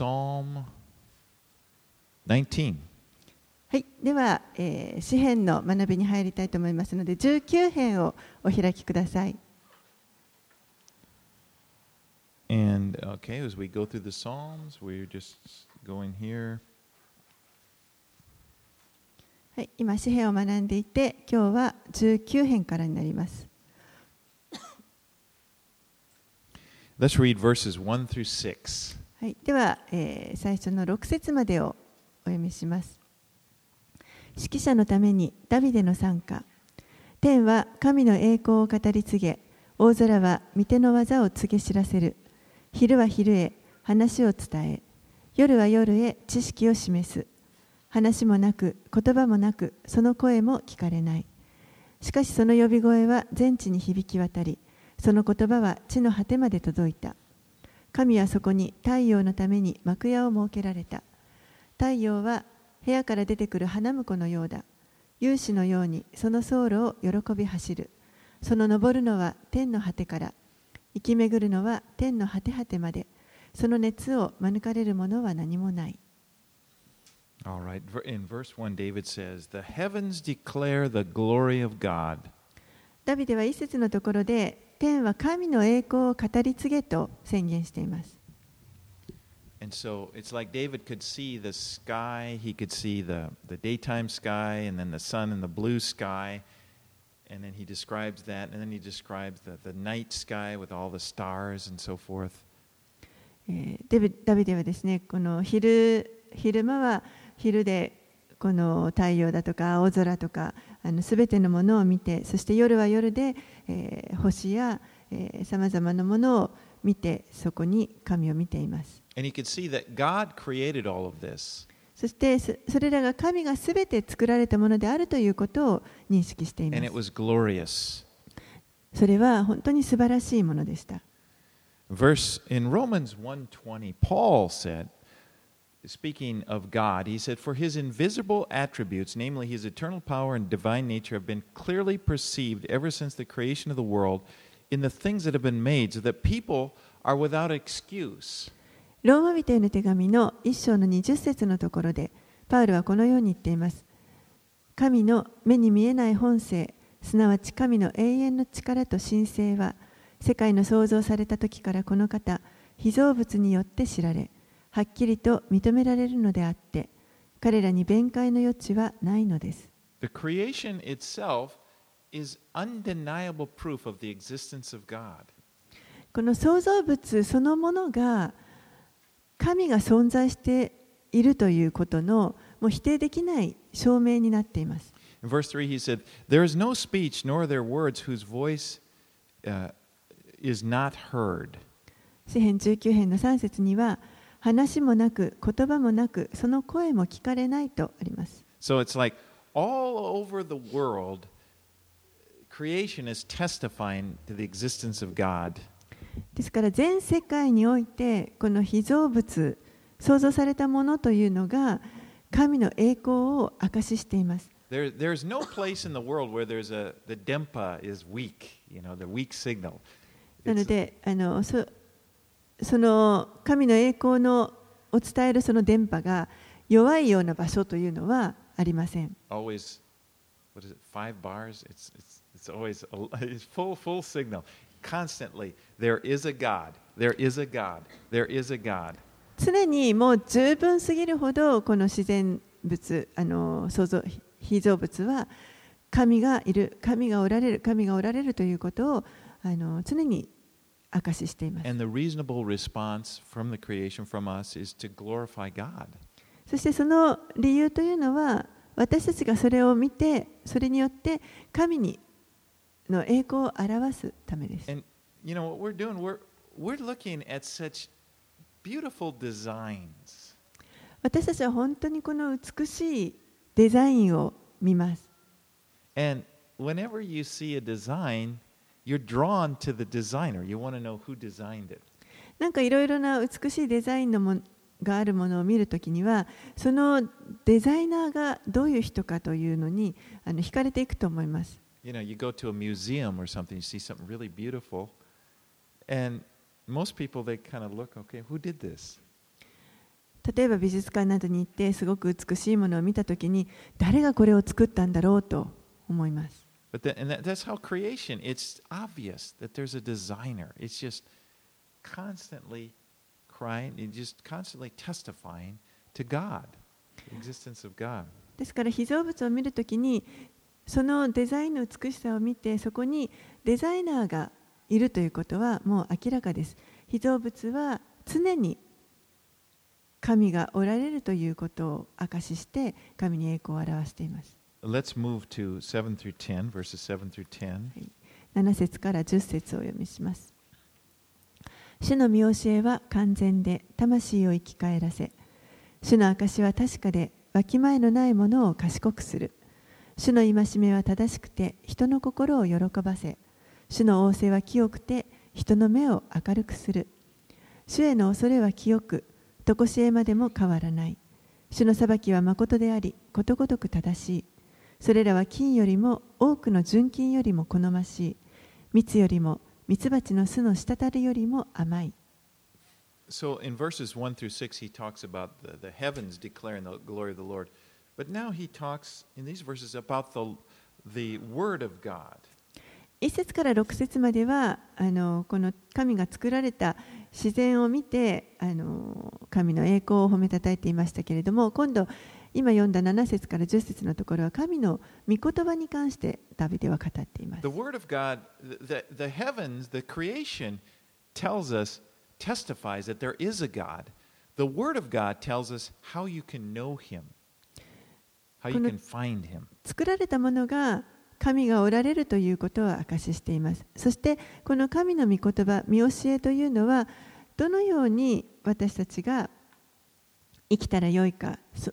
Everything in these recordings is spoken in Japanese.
Psalm 19. はい、では、えー詩編の学びに入りたいと思いますので19編をお開きください。And okay, as we go through the Psalms, we're just going here. はい、今詩編を学んでいて今日は19編からになります。Let's read verses 1 through 6. はい、では、えー最初の6節までをお読みします。指揮者のためにダビデの賛歌。天は神の栄光を語り継げ、大空は御手の技を告げ知らせる。昼は昼へ話を伝え、夜は夜へ知識を示す。話もなく、言葉もなく、その声も聞かれない。しかしその呼び声は全地に響き渡り、その言葉は地の果てまで届いた。神はそこに太陽のために幕屋を設けられた。太陽は部屋から出てくる花婿のようだ。勇士のようにその走路を喜び走る。その登るのは天の果てから。生き巡るのは天の果て果てまで。その熱を免れるものは何もない。All right, in verse 1, David says, The heavens declare the glory of God. ダビデは一節のところで、天は神の栄光を語り継げと宣言しています。So like、ダビデは夜空を見、の星昼間は昼でこの太陽だとか青空とかすべてのものを見てそして夜は夜でえー星やさまざまなものを見てそこに神を見ています And he could see that God created all of this. そしてそそれらが神が全て作られたものであるということを認識しています.それは本当に素晴らしいものでした Verse in Romans 1:20, Paul said, speaking of God, he said, "For his invisible attributes, namely his eternal power and divine nature, have been clearly perceived ever since the creation of the world in the things that have been made, so that people are without excuse." ローマ人への手紙の一章の20節のところで、パウルはこのように言っています。神の目に見えない本性、すなわち神の永遠の力と神性は、世界の創造された時からこの方、被造物によって知られ、はっきりと認められるのであって彼らに弁解の余地はないのです。この創造物そのものが神が存在しているということのもう否定できない証明になっています。Verse 3, he、詩編19編の3節には、話もなく、言葉もなく、その声も聞かれないとあります。ですから全世界においてこの被造物想像されたものというのが神の栄光を証しています。なので、あのそその神の栄光のを伝えるその電波が弱いような場所というのはありません。常にもう十分すぎるほどこの自然物、あの創造非造物は神がいる、神がおられる、神がおられるということをあの常に明かししています。そしてその理由というのは、私たちがそれを見て、それによって神にの栄光を表すためです。私たちは本当にこの美しいデザインを見ます。You're drawn to the designer. You want to know who designed it. なんかいろいろな美しいデザインのもんがあるものを見るときにはそのデザイナーがどういう人かというのにあの惹かれていくと思います You know, you go to a museum or something, you see something really beautiful, and most people they kind of look, okay, who did this? 例えば美術館などに行ってすごく美しいものを見たときに誰がこれを作ったんだろうと思います。But that, and that, that's how creation, it's obvious that there's a designer. It's just constantly crying, it's just constantly testifying to God, the existence of God. ですから被造物を見るときにそのデザインの美しさを見てそこにデザイナーがいるということはもう明らかです。被造物は常に神がおられるということを証しして神に栄光を表しています。Let's move to 7 through 10, verses 7 through 10. 7節から10節を読みします。主の見教えは完全で魂を生き返らせ、主の証は確かでわきまえのないものを賢くする。主の戒めは正しくて人の心を喜ばせ、主の仰せは清くて人の目を明るくする。主への恐れは清く、とこしえまでも変わらない。主の裁きは誠であり、ことごとく正しい。それらは金よりも多くの純金よりも好ましい。蜜よりもミツバチの巣の滴るよりも甘い。So in verses 1 through 6, he talks about the, the heavens declaring the glory of the Lord. But now he talks in these verses about the, the Word of God. 1節から6節まではあのこの神が作られた自然を見てあの神の栄光を褒めたたえていましたけれども今度今読んだ7節から10節のところは神の御言葉に関してダビデは語っています The。Word of God, the, the heavens, the creation tells us, testifies that there is a God. The Word of God tells us how you can know Him, how you can find Him. 作られたものが神がおられるということを証ししています。そしてこの神の御言葉、見教えというのはどのように私たちが生きたらよいか、そ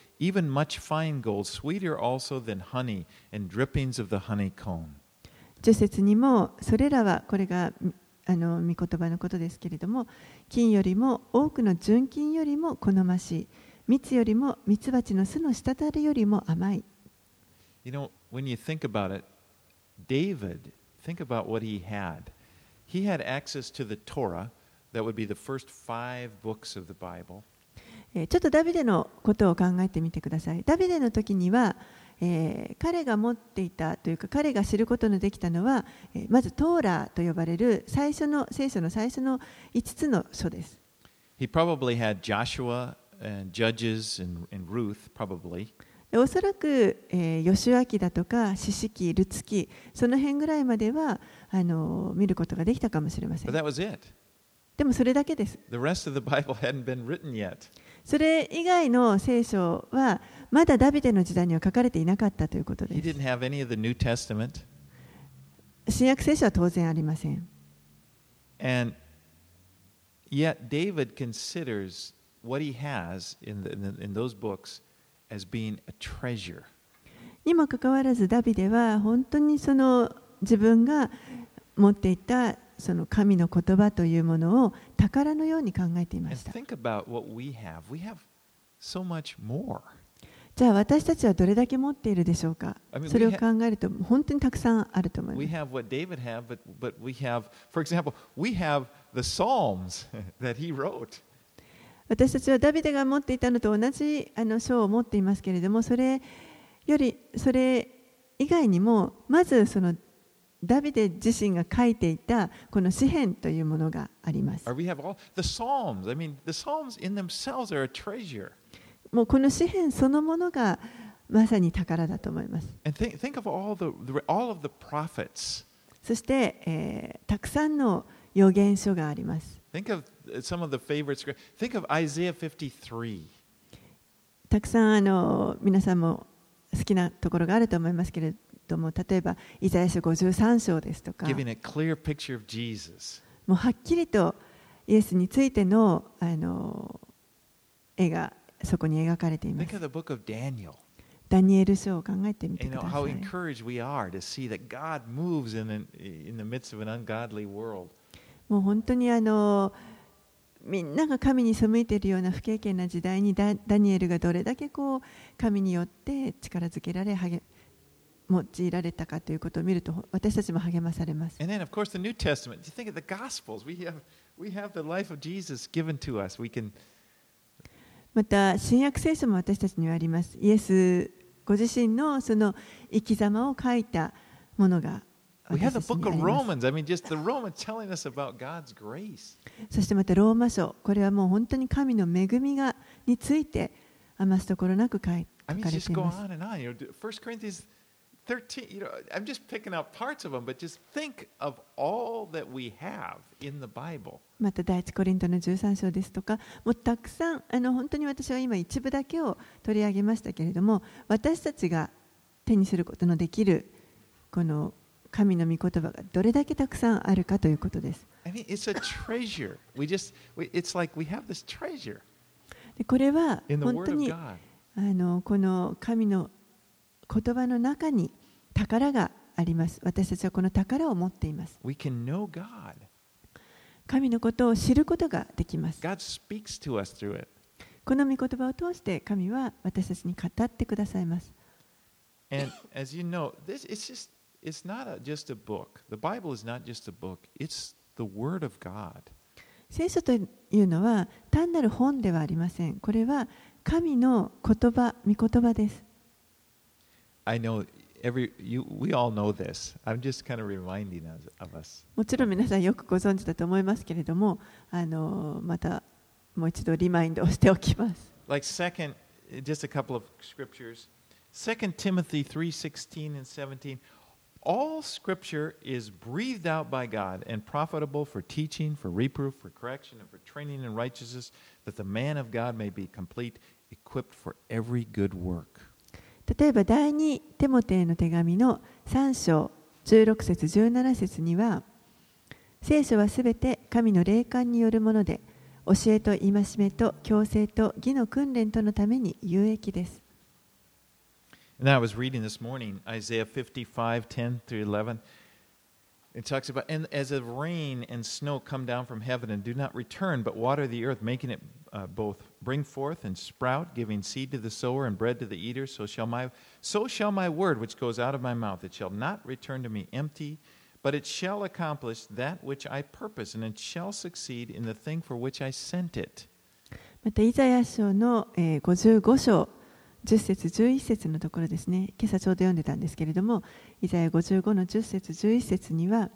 even much fine gold, sweeter also than honey and drippings of the honeycomb. 10節にもそれらはこれがあの御言葉のことですけれども金よりも多くの純金よりも好ましい蜜よりもミツバチの巣の滴るよりも甘い You know, when you think about it, David, think about what he had. He had access to the Torah, that would be the first five books of the Bible. えーちょっとダビデのことを考えてみてくださいダビデの時には、えー彼が持っていたというか彼が知ることのできたのは、えーまずトーラーと呼ばれる最初の聖書の最初の5つの書です He probably had Joshua and Judges and, and Ruth, probably. でおそらく、えー、吉明だとか四式、ルツキその辺ぐらいまではあの見ることができたかもしれませ But ん that was it. でもそれだけです。The rest of the Bible hadn't been written yet. それ以外の聖書は、まだダビデの時代には書かれていなかったということです。新約聖書は当然ありません。And yet David considers what he has in, the, in those books as being a treasure. にもかかわらず、ダビデは本当にその自分が持っていたその神の言葉というものを宝のように考えていました。じゃあ私たちはどれだけ持っているでしょうか？それを考えると本当にたくさんあると思います。私たちはダビデが持っていたのと同じあの章を持っていますけれども、それより、それ以外にも、まずその、ダビデ自身が書いていたこの詩篇というものがあります。もうこの詩篇そのものがまさに宝だと思います。そして、えー、たくさんの予言書があります。たくさんあの皆さんも好きなところがあると思いますけれども。とも例えば、イザヤ書53章ですとか、もうはっきりとイエスについての,あの絵がそこに描かれています。ダニエル書を考えてみてください。もう本当にあのみんなが神に背いているような不経験な時代にダ,ニエルがどれだけこう神によって力づけられ励、励用いられたかということを見ると私たちも励まされます。また、新約聖書も私たちにはあります。イエスご自身のその生き様を書いたものが。そしてまた、ローマ書。これはもう本当に神の恵みがについて余すところなく書いてあります。また第一コリントの十三章ですとか、もうたくさん、あの本当に私は今一部だけを取り上げましたけれども、私たちが手にすることのできる、この神の御言葉がどれだけたくさんあるかということです。これは本当にあのこの神の言葉の中に、宝があります。私たちはこの宝を持っています。神のことを知ることができます。この御言葉を通して神は私たちに語ってくださいます。聖書というのは単なる本ではありません。これは神の言葉、御言葉です。I know every you we all know this. I'm just kind of reminding us of us. もちろん皆さんよくご存知だと思いますけれども、あのまたもう一度リマインドをしておきます。 Like second just a couple of scriptures. 2 Timothy 3:16 and 17. All scripture is breathed out by God and profitable for teaching, for reproof, for correction, and for training in righteousness, that the man of God may be complete, equipped for every good work. 例えば第2テモテへの手紙の3章16節17節には聖書はすべて神の霊感によるもので教えと戒めと強制と義の訓練とのために有益です。And I was reading this morning Isaiah 55, 10 through 11. It talks about, and as of rain and snow come down from heaven and do not return, but water the earth, making it uh, both bring forth and sprout, giving seed to the sower and bread to the eater, so shall my so shall my word which goes out of my mouth. It shall not return to me empty, but it shall accomplish that which I purpose, and it shall succeed in the thing for which I sent it. またイザヤ書のえー55章10節11節のところですね今朝ちょうど読んでたんですけれども イザヤ55の10節11節には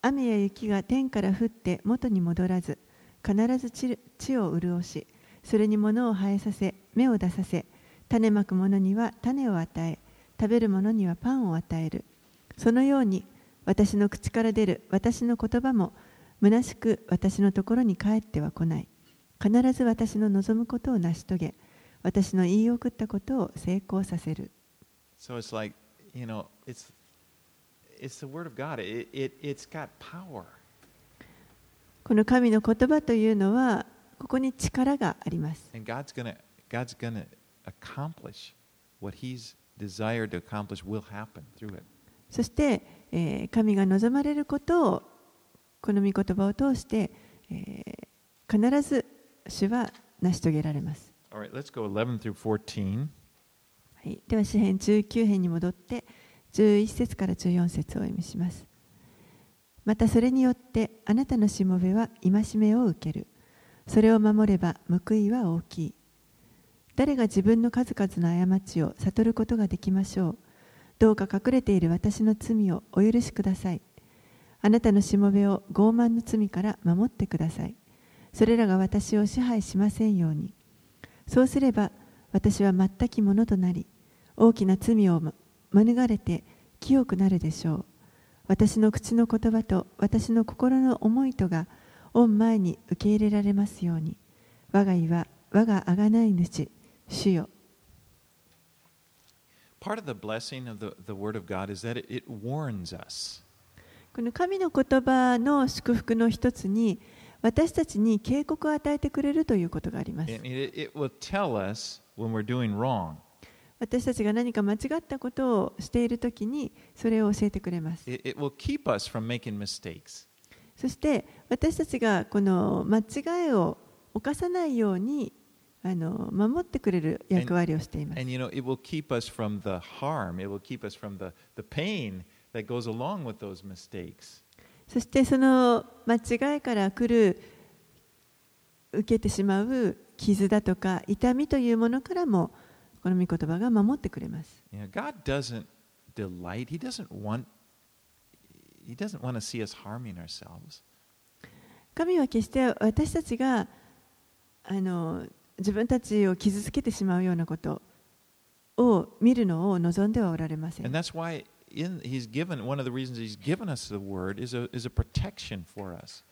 雨や雪が天から降って元に戻らず必ず地地を潤しそれに物を生えさせ芽を出させ種まく者には種を与え食べる者にはパンを与える。そのように私の口から出る私の言葉も虚しく私のところに帰っては来ない。必ず私の望むことを成し遂げ私の言い送ったことを成功させる。So it's like, you know, it's it's the word of God. It, it it's got power. この神の言葉というのはここに力があります And God's gonna God's gonna accomplish what He's desired to accomplish will happen through it. そして、えー神が望まれることをこの御言葉を通して、えー必ず主は成し遂げられます、All right, let's go 11 through 14. はい、では詩編19編に戻って11節から14節をお読みします。またそれによってあなたのしもべは戒めを受ける。それを守れば報いは大きい。誰が自分の数々の過ちを悟ることができましょう。どうか隠れている私の罪をお許しください。あなたのしもべを傲慢の罪から守ってください。それらが私を支配しませんように。そうすれば私は全きものとなり大きな罪をま免れて清くなるでしょう私の口の言葉と私の心の思いとが御前に受け入れられますように我が家は我が贖い主主よ Part of the blessing of the, the Word of God is that it, it warns us. この神の言葉の祝福の一つに私たちに警告を与えてくれるということがあります it, it will tell us when we're doing wrong. 私たちが何か間違ったことをしているときにそれを教えてくれます。そして私たちがこの間違いを犯さないようにあの守ってくれる役割をしています。そしてその間違いから来る受けてしまう傷だとか痛みというものからもこの御言葉が守ってくれます。You know, God doesn't delight, He doesn't want He doesn't want to see us harming ourselves. 神は決して私たちがあの自分たちを傷つけてしまうようなことを見るのを望んではおられませ And ん。that's why in, He's given one of the reasons He's given us the word is a, is a protection for us.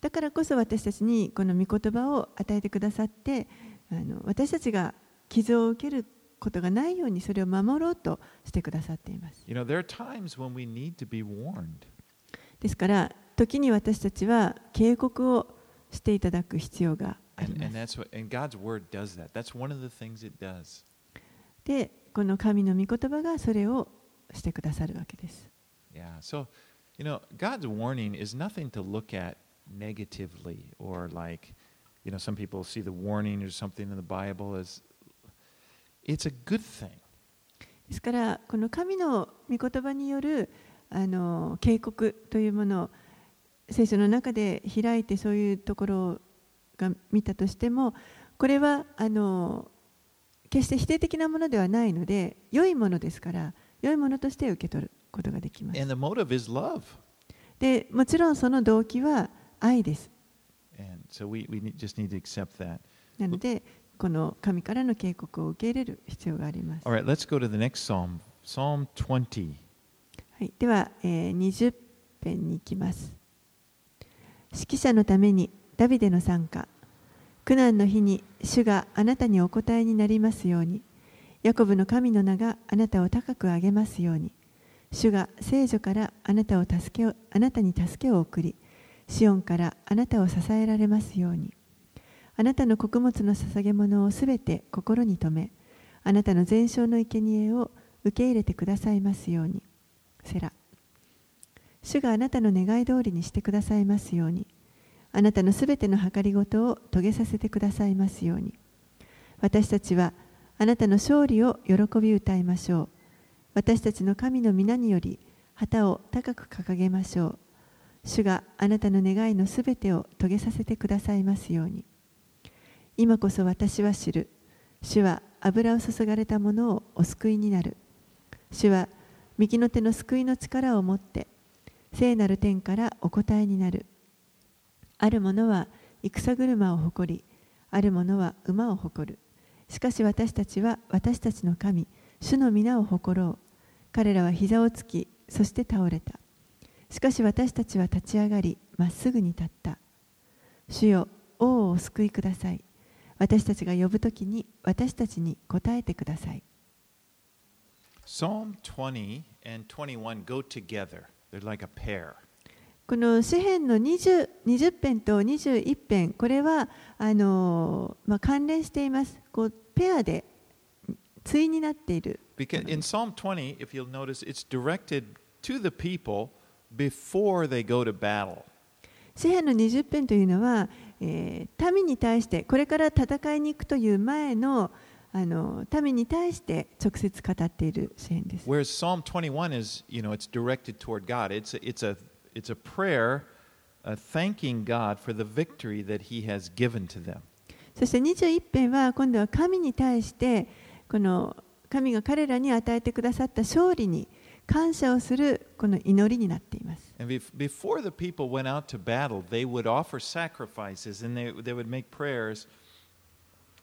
だからこそ私たちにこの御言葉を与えてくださってあの私たちが傷を受けることがないようにそれを守ろうとしてくださっています。You know, there are times when we need to be warned. ですから時に私たちは警告をしていただく必要があり And, ま and す。that's what and God's word does that. That's one of the things it does. で、この神の御言葉がそれをしてくださるわけです。Yeah. So, you know, God's warning is nothing to look at negatively or like, you know, some people see the warning or something in the Bible as it's a good thing. ですから、この神の御言葉によるあの警告というものを聖書の中で開いてそういうところが見たとしても、これはあの決して否定的なものではないので、良いものですから、良いものとして受け取ることができます。And the motive is love. でもちろんその動機は愛です。And so we, we need- just need to accept that. なので、この神からの警告を受け入れる必要があります。Right, let's go to the next psalm, Psalm 20. はい、では、えー20編に行きます。指揮者のためにダビデの参加。苦難の日に主があなたにお答えになりますように。ヤコブの神の名があなたを高く上げますように。主が聖女からあなたを助けをあなたに助けを送り、シオンからあなたを支えられますように。あなたの穀物の捧げ物をすべて心に留め、あなたの全焼の生贄を受け入れてくださいますように。セラ。主があなたの願い通りにしてくださいますように。あなたのすべての計りごとを遂げさせてくださいますように。私たちはあなたの勝利を喜び歌いましょう。私たちの神の皆により旗を高く掲げましょう。主があなたの願いのすべてを遂げさせてくださいますように。今こそ私は知る。主は油を注がれたものをお救いになる。主は右の手の救いの力を持って聖なる天からお答えになる。ある者は戦車を誇り、ある者は馬を誇る。しかし私たちは私たちの神、主の皆を誇ろう。彼らは膝をつき、そして倒れた。しかし私たちは立ち上がり、まっすぐに立った。主よ、王をお救いください。私たちが呼ぶときに私たちに答えてください。Psalm 20 and 21 go together. They're like a pair. この詩篇の 20, 20編と21編、これはあの、まあ、関連しています。こうペアで対になっている。Because in Psalm 20, if you'll notice, it's directed to the people before they go to battle. 詩篇の20編というのは、えー民に対して、これから戦いに行くという前のあの民に対して直接語っている詩篇です。Whereas Psalm 21 is, you know, it's directed toward God. It's a, it's a, it's a prayer uh, thanking God for the victory that He has given to them. そして21編は今度は神に対してこの神が彼らに与えてくださった勝利に感謝をするこの祈りになっています。And bef- before the people went out to battle, they would offer sacrifices and they, they would make prayers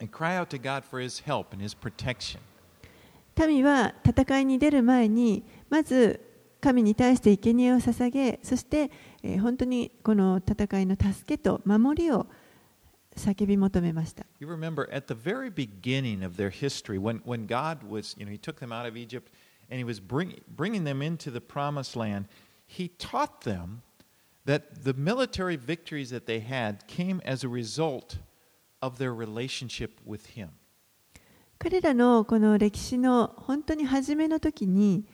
and cry out to God for His help and His protection. 民は戦いに出る前にまず神に対して生贄を捧げそして、えー本当にこの戦いの助けと守りを叫び求めました。 You remember at the very beginning of their history, when, when God was, you know, He took them out of Egypt and He was bring, bringing them into the promised land, He taught them that the military victories that they had came as a result of their relationship with Him. 彼らのこの歴史の本当に初めの時に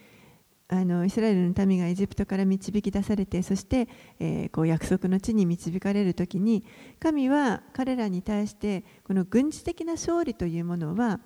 あのイスラエルの民がエジプトから導き出されてそして、えーこう約束の地に導かれる時に神は彼らに対してこの軍事的な勝利というものは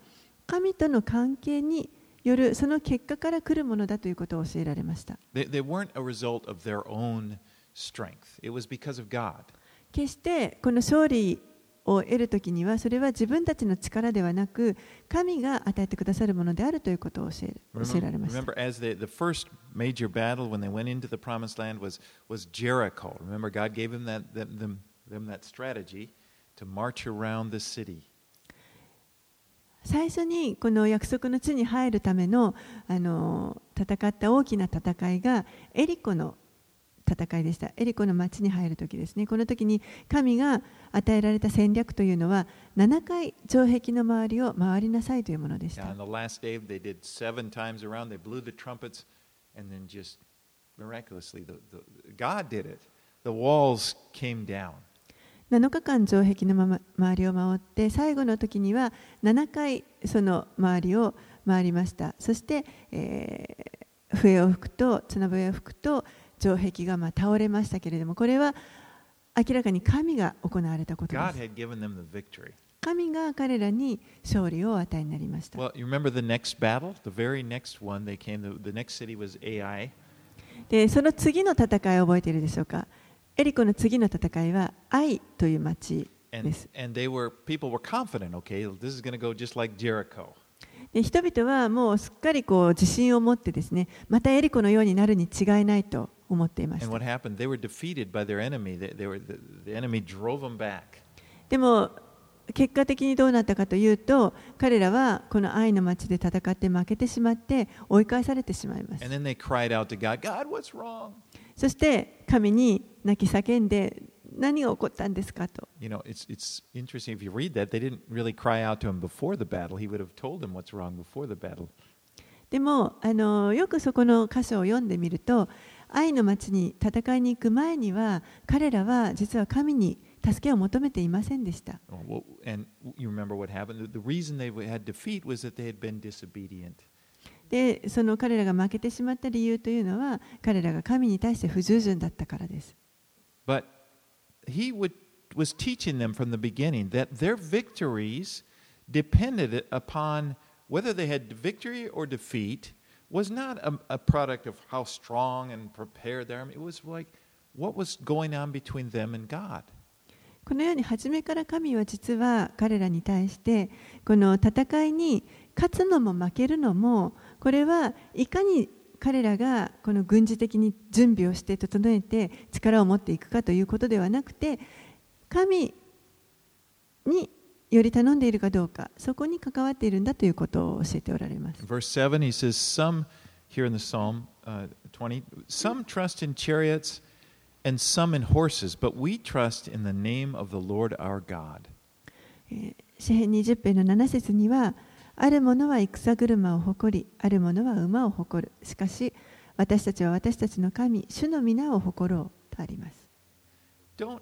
神との関係によるその結果から来るものだということを教えられました They, they weren't a result of their own strength, it was because of God. 決してこの勝利を得る時にはそれは自分たちの力ではなく神が与えてくださるものであるということを教え教えられ Remember, ました remember as they, the first major battle when they went into the promised land was, was Jericho. Remember, God gave them that, them, them, them that strategy to march around the city. 最初にこの約束の地に入るためのあの戦った大きな戦いがエリコの戦いでした。エリコの町に入る時ですね。この時に神が与えられた戦略というのは7回城壁の周りを回りなさいというものでした。the last day, they did seven times around. They blew the trumpets, and then just miraculously, the, the, God did it. The walls came down. 7日間城壁のまま周りを回って最後の時には7回その周りを回りましたそして、えー笛を吹くと綱笛を吹くと城壁がまあ倒れましたけれどもこれは明らかに神が行われたことです.神が彼らに勝利をお与えになりました Well, you remember the next battle? The very next one, they came, the, the next city was Ai. でその次の戦いを覚えているでしょうか？エリコの次の戦いは、アイという町です。人々はもうすっかりこう自信を持ってですね、またエリコのようになるに違いないと思っていますた。でも、結果的にどうなったかというと、彼らはこの愛の町で戦って負けてしまって、追い返されてしまいます。そして神に泣き叫んで何が起こったんですかと You know, it's, it's interesting if you read that, they didn't really cry out to him before the battle. He would have told them what's wrong before the battle. でもあのよくそこの箇所を読んでみると愛の町に戦いに行く前には彼らは実は神に助けを求めていませんでした Oh, And you remember what happened? The reason they had defeat was that they had been disobedient. でその彼らが負けてしまった理由というのは彼らが神に対して不従順だったからです But he would, was teaching them from the beginning that their victories depended upon whether they had victory or defeat was not a, a product of how strong and prepared they are. It was like what was going on between them and God. このように初めから神は実は彼らに対してこの戦いに勝つのも負けるのもこれはいかに彼らがこの軍事的に準備をして整えて力を持っていくかということではなくて神により頼んでいるかどうかそこに関わっているんだということを教えておられます。Verse 7, he says, Some, here in the Psalm uh, 20, some trust in chariots and some in horses, but we trust in the name of the Lord our God. えー詩編20編の7節にはある者は戦車を誇りある者は馬を誇るしかし私たちは私たちの神主の皆を誇ろうとあります Don't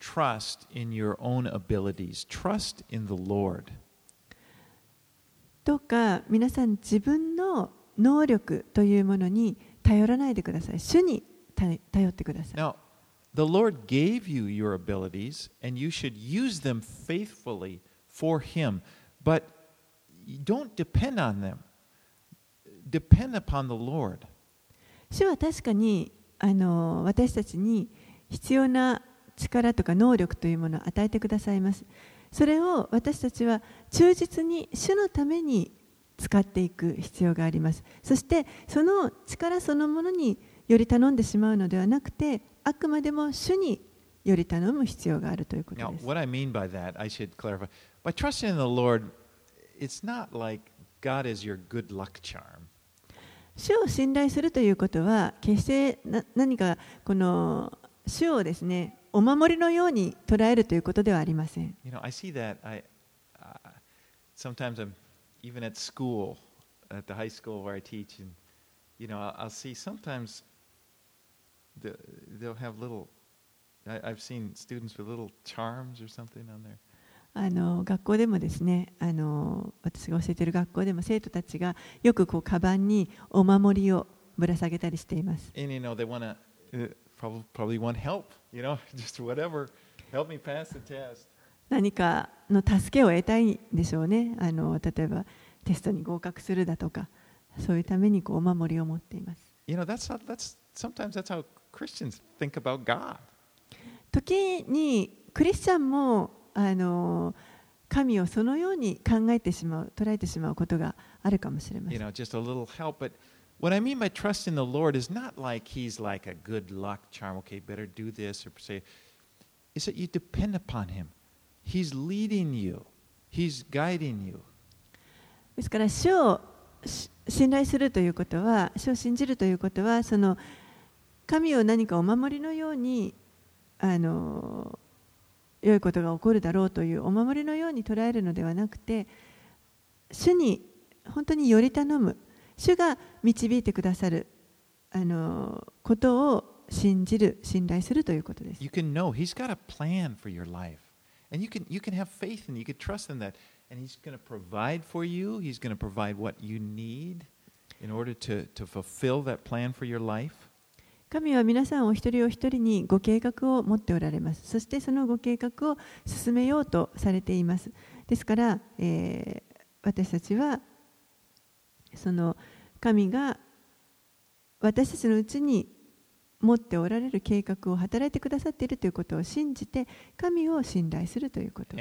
trust in your own abilities, trust in the Lord. どうか皆さん自分の能力というものに頼らないでください主に頼頼ってください Now, the Lord gave you your abilities, and you should use them faithfully for Him, but don't depend on them. Depend upon the Lord. 主は確かにあの私たちに必要な力とか能力というものを与えてくださいますそれを私たちは忠実に主のために使っていく必要がありますそしてその力そのものにより頼んでしまうのではなくてあくまでも主により頼む必要があるということ Now, です what I mean by that, I should clarify. By trusting in the Lord, it's not like God is your good luck charm. 主を信頼するということは決してな何かこの主をですねお守りのように捉えるということではありません You know, I see that. I uh, sometimes I'm even at school, at the high school where I teach, and you know, I'll, I'll see sometimes the, they'll have little I, I've seen students with little charms or something on there. あの学校でもですねあの私が教えている学校でも生徒たちがよくこうカにお守りをぶら下げたりしています。何かの助けを得たいんでしょうねあの例えばテストに合格するだとかそういうためにこうお守りを持っています。時にクリスチャンもあの神をそのように考えてしまう捉えてしまうことがあるかもしれませ You ん know, just a little help. But what I mean by trust in the Lord is not like He's like a good luck charm. Okay, better do this or say. Is that you depend upon Him. He's leading you. He's guiding you. ですから主をし信頼するということは主を信じるということはその神を何かお守りのようにあの良いことが起こるだろうというお守りのように捉えるのではなくて主に本当により頼む主が導いてくださるあのことを信じる信頼するということです You can know He's got a plan for your life. And you can, you can have faith in You can trust in that. And He's going to provide for you. He's going to provide what you need in order to, to fulfill that plan for your life. 神は皆さんお一人お一人にご計画を持っておられます。そしてそのご計画を進めようとされています。ですから、えー私たちはその神が私たちのうちに持っておられる計画を働いてくださっているということを信じて神を信頼するということ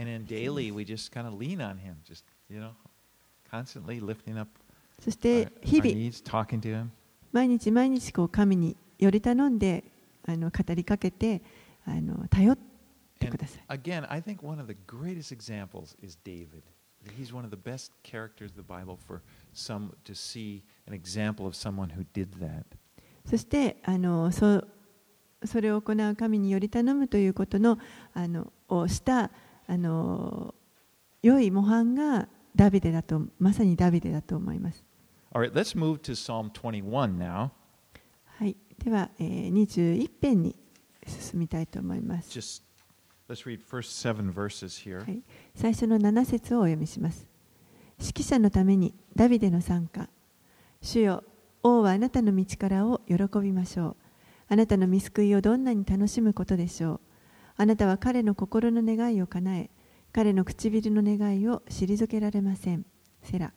そして日々.毎日毎日こう神により頼んであの語りかけてあの頼ってください。again, I think one of the greatest examples is David. He's one of the best characters of the Bible for some to see an example of someone who did that. そしてあのそそれを行う神により頼むということのあのをしたあの良い模範がダビデだとまさにダビデだと思います。All right, let's move to Psalm 21 now. はい、では、えー、21編に進みたいと思います。Just let's read first seven verses here. はい、最初の7節をお読みします。指揮者のためにダビデの参加。主よ、王はあなたの道からを喜びましょう。あなたの見救いをどんなに楽しむことでしょう。あなたは彼の心の願いを叶え、彼の唇の願いを退けられません。セラ。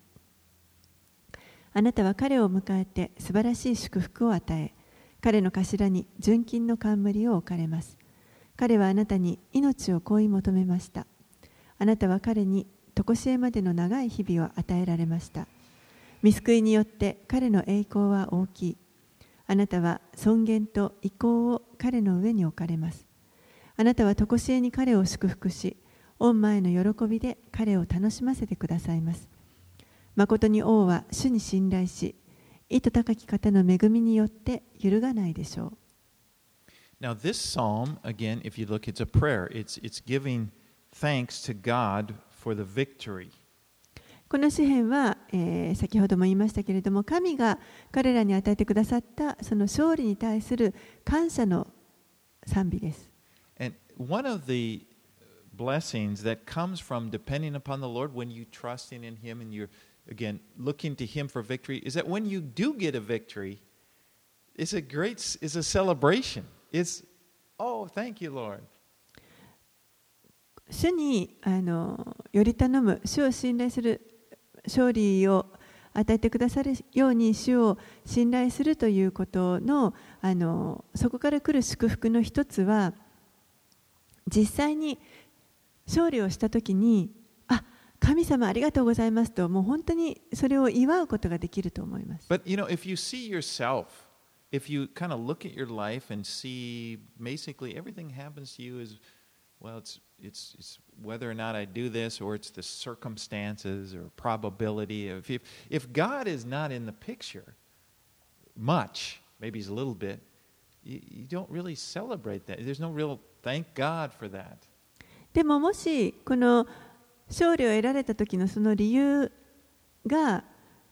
あなたは彼を迎えて素晴らしい祝福を与え、彼の頭に純金の冠を置かれます。彼はあなたに命を恋求めました。あなたは彼に常しえまでの長い日々を与えられました。見救いによって彼の栄光は大きい。あなたは尊厳と意向を彼の上に置かれます。あなたは常しえに彼を祝福し、御前の喜びで彼を楽しませてくださいます。誠に王は主に信頼し、意図高き方の恵みによって揺るがないでしょう。Now, this psalm, again, if you look, it's a prayer. It's, it's giving thanks to God for the victory. この詩篇は、えー先ほども言いましたけれども神が彼らに与えてくださったその勝利に対する感謝の賛美です。And one of the blessings that comes from depending upon the Lord when you trusting in Him and you're, again, looking to Him for victory is that when you do get a victory, it's a great, it's a celebration. It's, oh, thank you, Lord. 主にあのより頼む、主を信頼する勝利を与えてくださるように主を信頼するということのあのそこから来る祝福の一つは実際に勝利をしたときに神様ありがとうございますともう本当にそれを祝うことができると思います。But, you know, if you see yourself, if you kind of look at your life and see basically everything happens to you as, well, it's, it's, it's whether or not I do this or it's the circumstances or probability. If, if, if God is not in the picture much, maybe he's a little bit, you, you don't really celebrate that. There's no real thank God for that. でももしこの勝利を得られた時のその理由が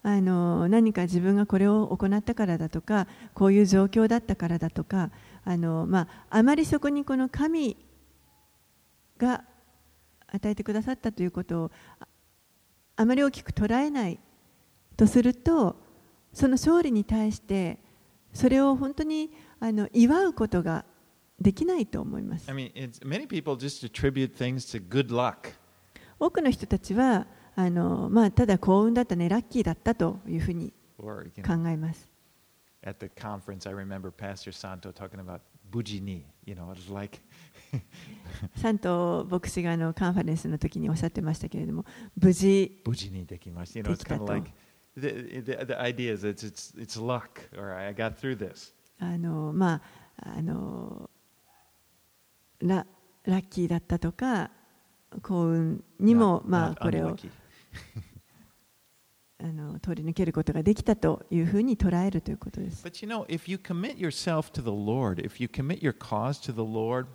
あの何か自分がこれを行ったからだとかこういう状況だったからだとかあの、まあ、あまりそこにこの神が与えてくださったということをあまり大きく捉えないとするとその勝利に対してそれを本当にあの祝うことができないと思います。I mean. 多くの人たちはあの、まあ、ただ幸運だったねラッキーだったというふうに考えます。at the conference, I remember Pastor Santo talking about bujini. You know, it's like, サント牧師があのカンファレンスの時におっしゃってましたけれども無事 bujini dekimasu. You know, it's kind of like, the, the, the idea is it's, it's, it's luck, or I got through this. あのまああのララッキーだったとか幸運にもまあこれを.あの通り抜けることができたというふうに捉えるということです。But you know, if you commit yourself to the Lord, if you commit your cause to the Lord,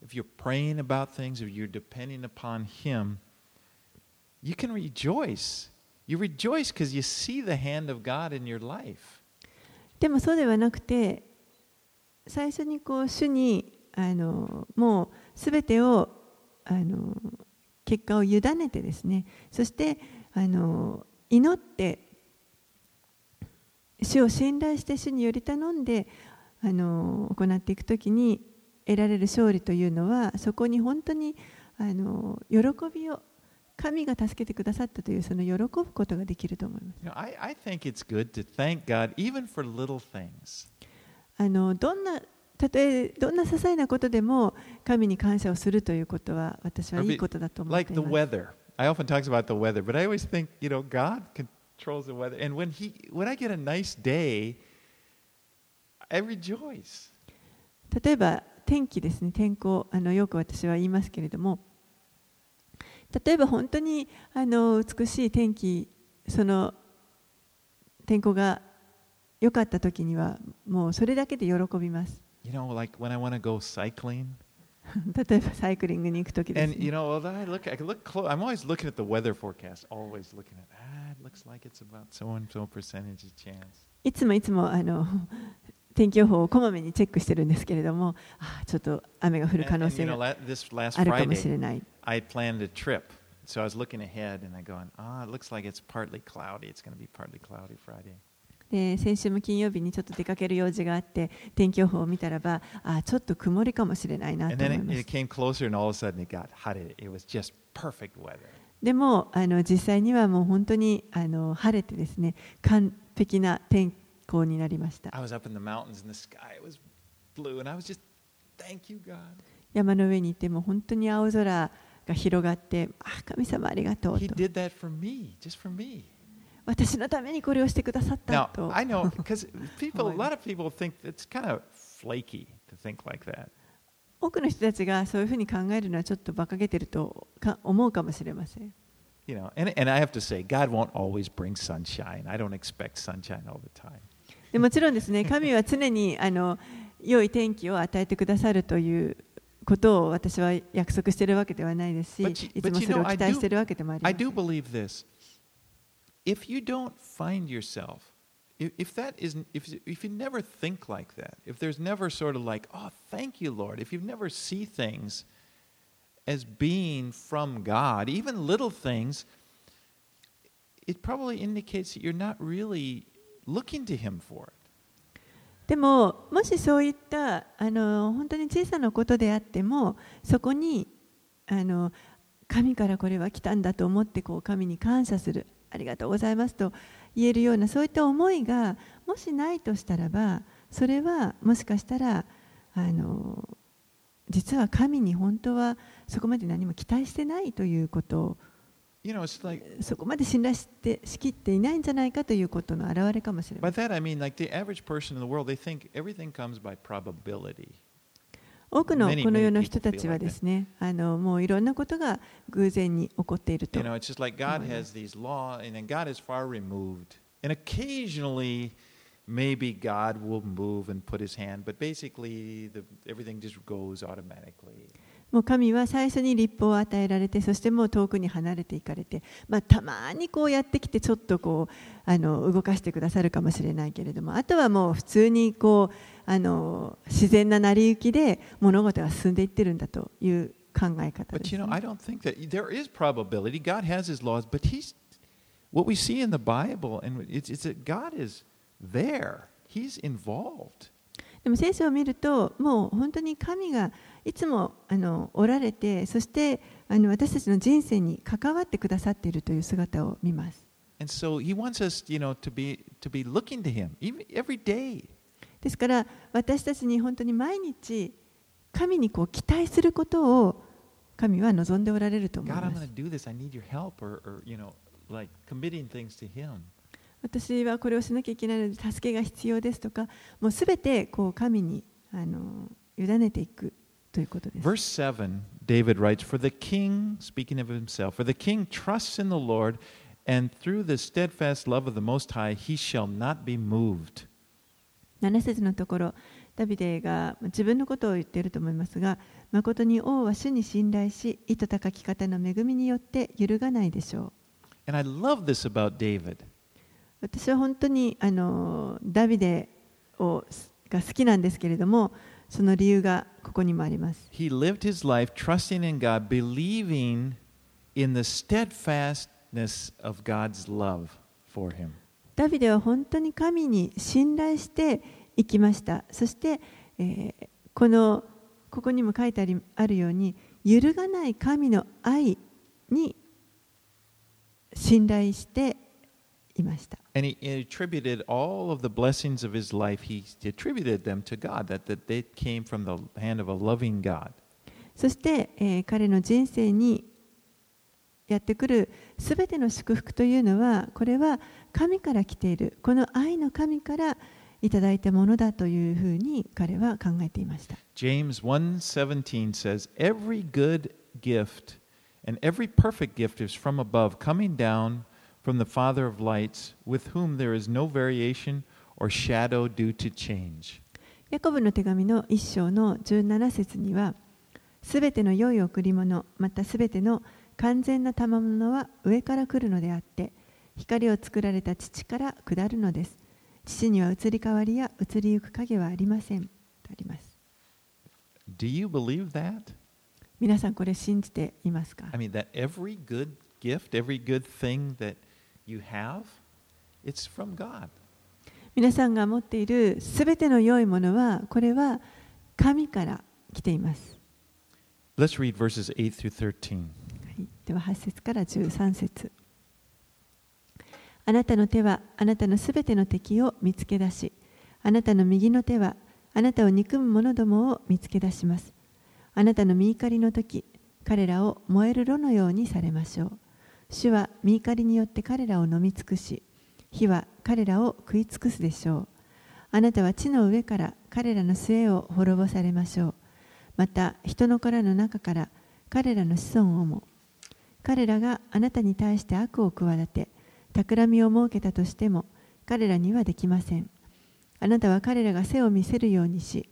if you're praying about things, if you're depending upon Him, you can rejoice. You rejoice because you see the hand of God in your life. でもそうではなくて最初にこう主にあのもうすべてをあの結果を委ねてですねそしてあの祈って主を信頼して主により頼んであの行っていくときに得られる勝利というのはそこに本当にあの喜びを神が助けてくださったというその喜ぶことができると思います。You know, I, I think it's good to thank God even for little things. あのどんなたとえどんな些細なことでも神に感謝をするということは私はいいことだと思います。例えば、天気ですね、天候。あの、よく私は言いますけれども、例えば、本当にあの美しい天気、その天候が良かったとには、もうそれだけで喜びます。You know, like when I want to go cycling, 例えばサイクリングに行く時です、 and you ね。 know, well, I look, I look close. I'm always looking at the weather forecast. Always looking at, ah, it looks like it's about so and so percentage of chance. いつもいつもあの天気予報をこまめにチェックしてるんですけれども、あちょっと雨が降る And, 可能 and, 性 you know, が la- this last あるかもしれ Friday, ない。 I had planned a trip, so I was looking ahead, and I going, ah, it looks like it's partly cloudy. It's going to be partly cloudy Friday. で先週も金曜日にちょっと出かける用事があって天気予報を見たらばあちょっと曇りかもしれないなと思いま。でもあの実際にはもう本当にあの晴れてですね完璧な天候になりました。山の上にいても本当に青空が広がってあ神様ありがとうと。私のためにこれをしてくださったと。多くの人たちがそういうふうに考えるのはちょっと馬鹿げていると思うかもしれません。もちろんですね、神は常にあの良い天気を与えてくださるということを私は約束しているわけではないですし、いつもそれを期待しているわけでもありません。If you don't find yourself, if, if that isn't, if, if you never think like that, if there's never sort of like, oh, thank you, Lord, if you never see things as being from God, even little things, it probably indicates that you're not really looking to Him for it. でももしそういったあの本当に小さなことであってもそこにあの神からこれは来たんだと思ってこう神に感謝する ありがとうございますと言えるようなそういった思いがもしないとしたらばそれはもしかしたらあの実は神に本当はそこまで何も期待してないということ。をそこまで信頼してしきっていないんじゃないかということの表れかもしれません多くのこの世の人たちはですね、あのもういろんなことが偶然に起こっていると You。know, it's just like God has these laws, and then God is far removed. And occasionally, maybe God will move and put his hand, but basically, the, everything just goes automatically. もう神は最初に立法を与えられてそしてもう遠くに離れていかれて、まあ、たまにこうやってきてちょっとこうあの動かしてくださるかもしれないけれどもあとはもう普通にこうあの自然な成り行きで物事が進んでいってるんだという考え方で But す you ね、know, I don't think that there is probability. God has His laws, but He's what we see in the Bible, and it's, it's that God is there. He's involved. でも聖書を見るともう本当に神がいつもあのおられて、そしてあの私たちの人生に関わってくださっているという姿を見ます。ですから、私たちに本当に毎日、神にこう期待することを神は望んでおられると思います。私はこれをしなきゃいけないので助けが必要ですとか、もうすべてこう神にあの委ねていく。ということです。Verse 7, David writes, For the king, speaking of himself, for the king trusts in the Lord, and through the steadfast love of the Most High, he shall not be moved. 7節のところダビデが自分のことを言っていると思いますが誠に王は主に信頼し意図高き方の恵みによって揺るがないでしょう And I love this about David. 私は本当にあのダビデをが好きなんですけれどもその理由がここにもあります。ダビデは本当に神に信頼して生きました。そして、えー、このここにも書いてあ,りあるように、揺るがない神の愛に信頼して生きました。いました。そして、え、彼の人生にやってくるすべての祝福というのはこれは神から来ているこの愛の神からいただいたものだというふうに彼は考えていました。James 1:17 says, Every good gift and every perfect gift is from above, coming down the Father of lights, with whom there is no variation or shadow due to change." ヤコブの手紙の一章の17節にはすべての良い贈り物またすべての完全な賜物は上から来るのであって光を作られた父から下るのです父には移り変わりや移りゆく影はありませんとあります Do you believe that? 皆さんこれ信じていますか I mean that every good gift, every good thing that you have, it's from God. 皆さんが持っているすべての良いものはこれは神から来ています、Let's read verses 8 through 13. はい、では8節から13節。あなたの手はあなたのすべての敵を見つけ出しあなたの右の手はあなたを憎む者どもを見つけ出します。あなたの見怒りの時彼らを燃える炉のようにされましょう主は見怒りによって彼らを飲み尽くし火は彼らを食い尽くすでしょう。あなたは地の上から彼らの末を滅ぼされましょう。また人の子らの中から彼らの子孫をも彼らがあなたに対して悪を企て企みを設けたとしても彼らにはできません。あなたは彼らが背を見せるようにし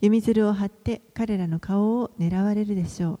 弓づるを張って彼らの顔を狙われるでしょう。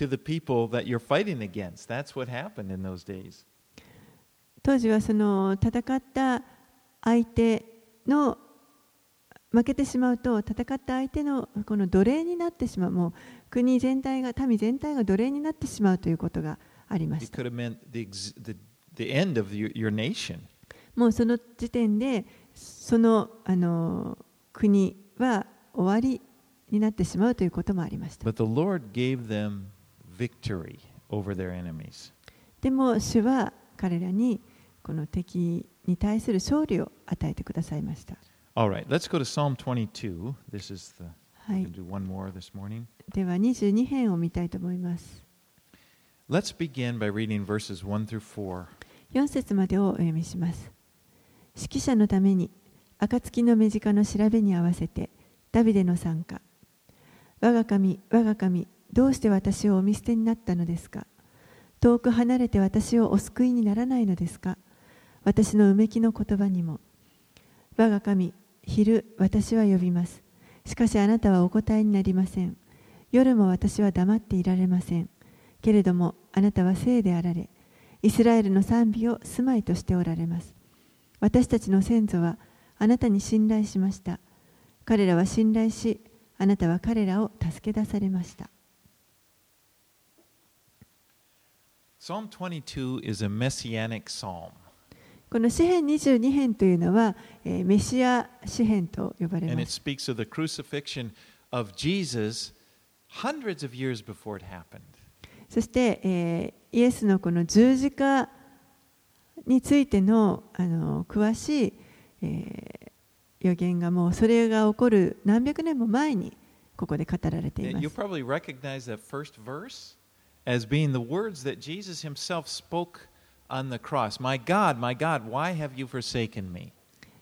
to the people that you're fighting against. That's what happened in those days. 当時はその戦った相手の負けてしまうと戦った相手の,この奴隷になってしまう,もう国全体が民全体が奴隷になってしまうということがありました。もうその時点でその,あの国は終わりになってしまうということもありました。Victory over their enemies. でも主は彼らにこの敵に対する勝利を与えてくださいました All right, let's go to Psalm 22. This is the はい do one more this morning. では22編を見たいと思います。Let's begin by reading verses 1 through 4. 4節までをお読みします。指揮者のために暁の目近の調べに合わせてダビデの参加。我が神、我が神、どうして私をお見捨てになったのですか？遠く離れて私をお救いにならないのですか？私のうめきの言葉にも。我が神、昼、私は呼びます。しかしあなたはお答えになりません。夜も私は黙っていられません。けれどもあなたは聖であられ、イスラエルの賛美を住まいとしておられます。私たちの先祖はあなたに信頼しました。彼らは信頼し、あなたは彼らを助け出されました。この詩篇22編というのは、メシア詩篇と呼ばれます。そして、イエスのこの十字架についての,詳しい、予言がもうそれが起こる何百年も前にここで語られています。As being the words that Jesus himself spoke on the cross My God, my God, why have you forsaken me?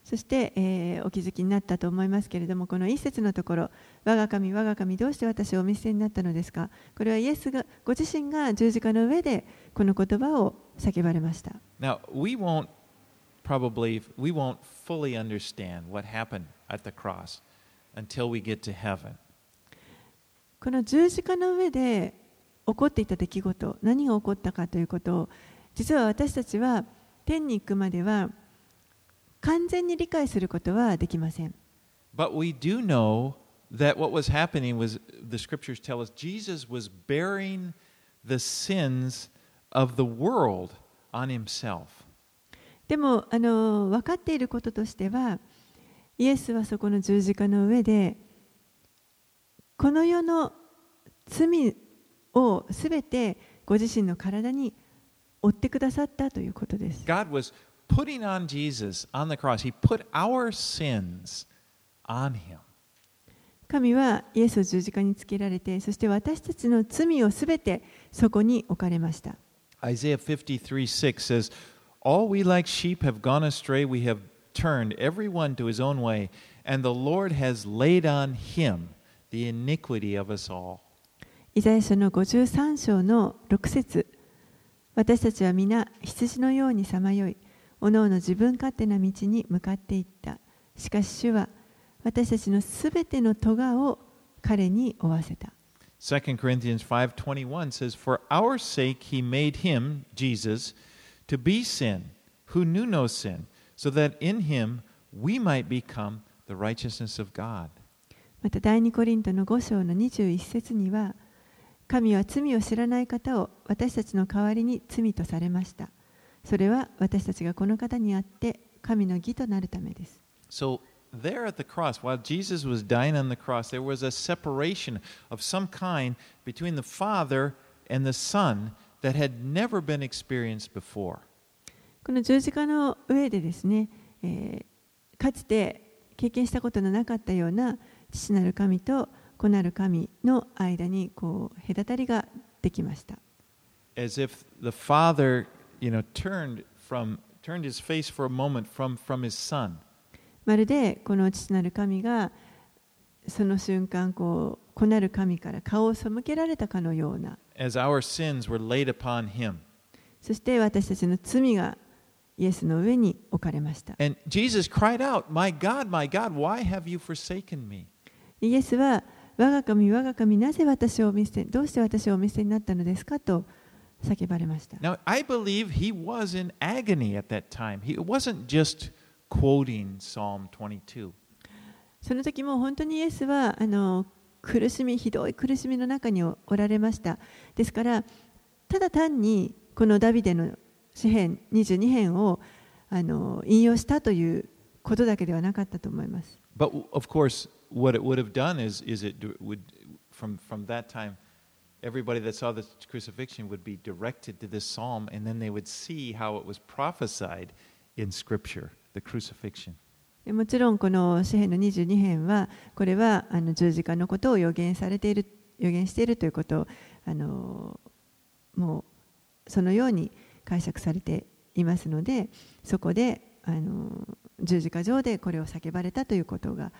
そして、えーお気づきになったと思いますけれども、この一節のところ、我が神、我が神、どうして私をお見捨てになったのですかこれはイエスがご自身が十字架の上でこの言葉を叫ばれました。Now, we won't probably, we won't fully understand what happened at the cross until we get to heaven. この十字架の上で起こっていた出来事、何が起こったかということを、実は私たちは天に行くまでは完全に理解することはできません。But we do know that what was happening was, the scriptures tell us, Jesus was bearing the sins of the world on himself. でもあの分かっていることとしてはイエスはそこの十字架の上でこの世の罪をすべてご自身の体に負ってくださったということです。God was putting on Jesus on the cross. He put our sins on him. 神はイエスを十字架につけられてそして私たちの罪をすべてそこに置かれました。Isaiah 53 6 says, All we like sheep have gone astray, we have turned every one to his own way, and the Lord has laid on him the iniquity of us all. イザヤ書の53章の6節私たちは皆羊のようにさまよい、おのおの自分勝手な道に向かっていった。しかし主は私たちのすべての咎を彼に負わせた。2 Corinthians 5:21 says for our sake he made him Jesus to be sin who knew no sin so that in him we might become the righteousness of God. また第二コリントの5章の21節には神は罪を知らない方を私たちの代わりに罪とされました。それは私たちがこの方にあって神の義となるためです。So there at the cross while Jesus was dying on the cross there was a separation of some kind between the father and the son that had never been experienced before. この十字架の上でですね、えーかつて経験したことのなかったような父なる神と子なる神の間にこう隔たりができました。as if the father, you know, turned from turned his face for a moment from from his son. まるでこの父なる神がその瞬間こう子なる神から顔を背けられたかのような as our sins were laid upon him. そして私たちの罪がイエスの上に置かれました。And Jesus cried out, "My God, my God, why have you forsaken me?" イエスは我が神我が神なぜ私をお見捨てどうして私をお見捨てになったのですか？と叫ばれました。Now, I believe he was in agony at that time. He wasn't just quoting Psalm 22. その時も本当にイエスはあの苦しみ、ひどい苦しみの中におられました。ですから、ただ単にこのダビデの詩編22編をあの引用したということだけではなかったと思います。But of course, what it would have done is, is it do- would, from, from that time, everybody that saw the crucifixion would be directed to this psalm, and then they would see how it was prophesied in Scripture, the crucifixion. でもちろんこの詩篇の22編はこれはあの十字架のことを予言されている予言しているということをあのもうそのように解釈されていますのでそこであの十字架上でこれを叫ばれたということが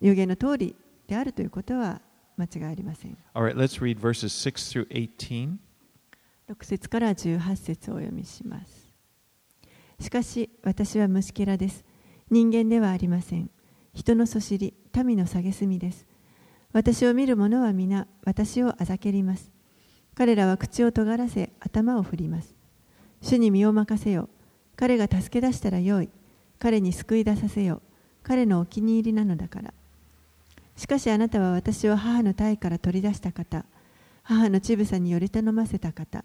予言の通りであるということは間違いありません。Right, let's read verses 6 through 18. 6節から18節をお読みします。しかし私は虫けらです。人間ではありません。人のそしり、民の蔑みです。私を見る者は皆私をあざけります。彼らは口を尖らせ頭を振ります。主に身を任せよ。彼が助け出したらよい。彼に救い出させよ。彼のお気に入りなのだから。しかしあなたは私を母の体から取り出した方。母の乳房により頼ませた方。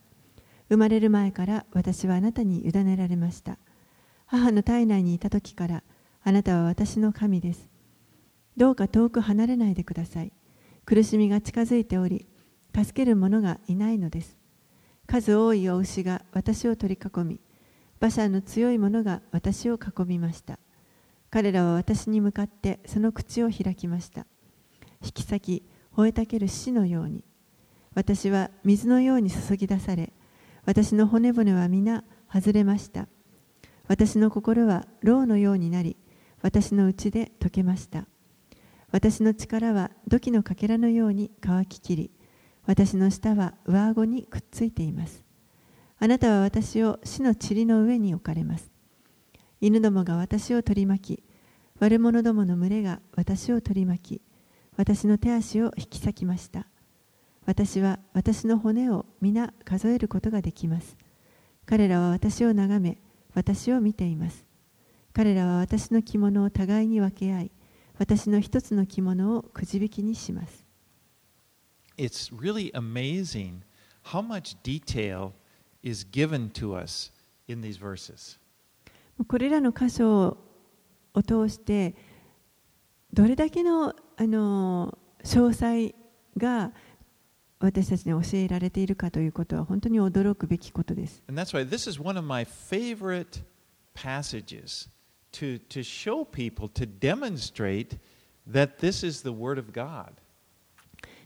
生まれる前から私はあなたに委ねられました。母の体内にいた時からあなたは私の神です。どうか遠く離れないでください。苦しみが近づいており、助ける者がいないのです。数多いお牛が私を取り囲み、馬車の強い者が私を囲みました。彼らは私に向かってその口を開きました。引き裂き、吠えたける死のように。私は水のように注ぎ出され、私の骨骨は皆外れました。私の心は牢のようになり、私の内で溶けました。私の力は土器のかけらのように乾ききり、私の舌は上顎にくっついています。あなたは私を死の塵の上に置かれます。犬どもが私を取り巻き、悪者どもの群れが私を取り巻き、私の手足を引き裂きました。私は私の骨を皆数えることができます。彼らは私を眺め、私を見ています。彼らは私の着物を互いに分け合い、私の一つの着物をくじ引きにします。It's really amazing how much detail is given to us in these verses. これらの箇所を通して、どれだけのあの詳細が私たちに教えられているかということは本当に驚くべきことです。And that's why this is one of my favorite passages to, to show people, to demonstrate that this is the Word of God.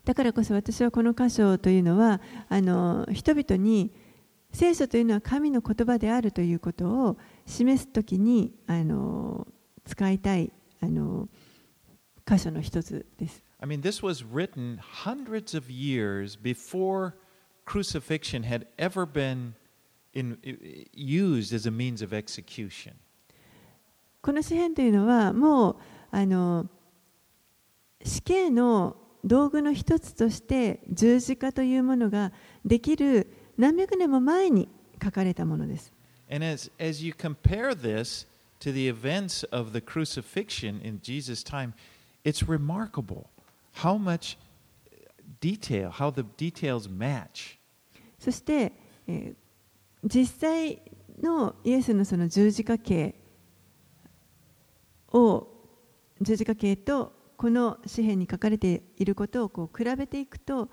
だからこそ私はこの箇所というのはあの人々に聖書というのは神の言葉であるということを示すときにあの使いたいあの箇所の一つです。I mean, this was written hundreds of years before crucifixion had ever been in, used as a means of execution. この詩篇というのはもうあの死刑の道具の一つとして十字架というものができる何百年も前に書かれたものです。And as, as you compare this to the events of the crucifixion in Jesus' time, it's remarkable how much detail, how the details match. そして、えー実際のイエスのその十字架刑を十字架刑とこの詩篇に書かれていることをこう比べていくと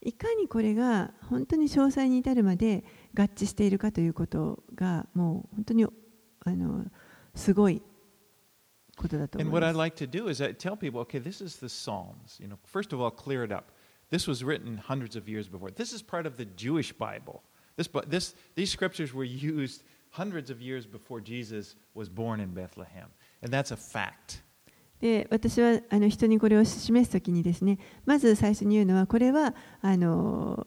いかにこれが本当に詳細に至るまで合致しているかということがもう本当にあのすごいことだと And 思い what ま I'd す。like to do is I tell people, okay, this is the Psalms. You know, first of all, clear it up. This was written hundreds of years before. This is part of the Jewish Bible. This, this, these scriptures were used hundreds of years before Jesus was born in Bethlehem. And that's a fact. で私はあの人にこれを示すときにですねまず最初に言うのはこれはあの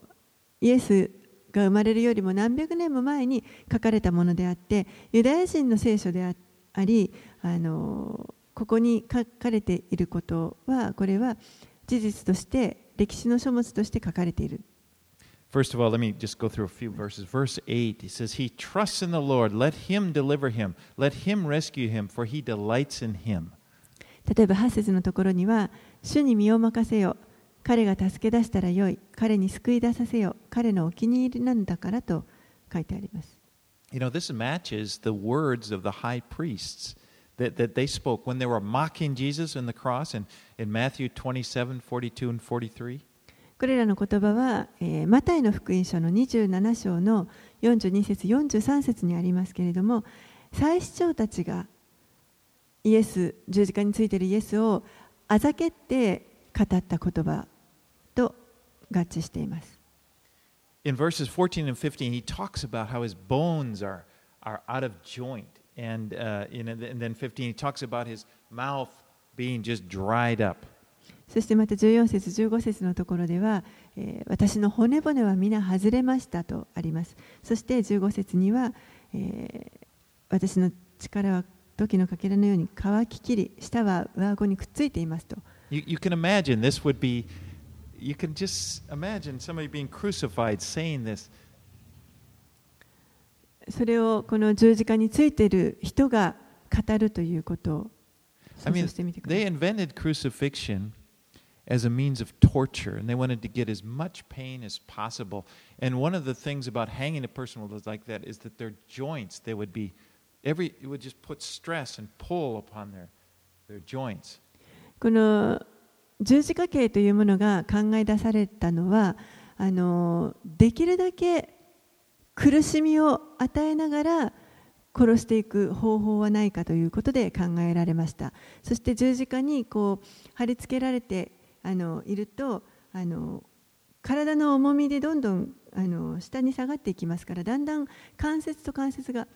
イエスが生まれるよりも何百年も前に書かれたものであってユダヤ人の聖書であありあのここに書かれていることはこれは事実として歴史の書物として書かれている First of all, let me just go through a few verses. Verse 8, he says, He trusts in the Lord. Let him deliver him. Let him rescue him, for he delights in him. 例えば8節のところには「主に身を任せよ彼が助け出したらよい彼に救い出させよ彼のお気に入りなんだから」と書いてあります。You know, this matches the words of the high priests that, that they spoke when they were mocking Jesus on the cross in, in Matthew 27 42 and 43. これらの言葉は、えーマタイの福音書の27章の42節43節にありますけれども祭司長たちがイエス十字架についているイエスをあざけって語った言葉と合致しています。In verses 14 and 15, he talks about how his bones are, are out of joint. And, uh, in, and then 15, he talks about his mouth being just dried up. そしてまた14節、15節のところでは、えー、私の骨骨は皆外れましたとあります。そして15節には、えー、私の力は時のかけらのように乾ききり、舌は上顎にくっついていますと。You, you can imagine this would be, you can just imagine somebody being crucified saying this. それをこの十字架についている人が語るということを想像してみてください。I mean, they invented crucifixion as a means of torture, and they wanted to get as much pain as possible. And one of the things about hanging a person like that is that their joints, they would be every it would just put stress and pull upon their their joints. この十字架刑というものが考え出されたのはあのできるだけ苦しみを与えながら殺していく方法はないかということで考えられましたそして十字架にこう貼り付けられてあのいるとあの体の重みでどんどんあの下に下がっていきますからだんだん関節と関節が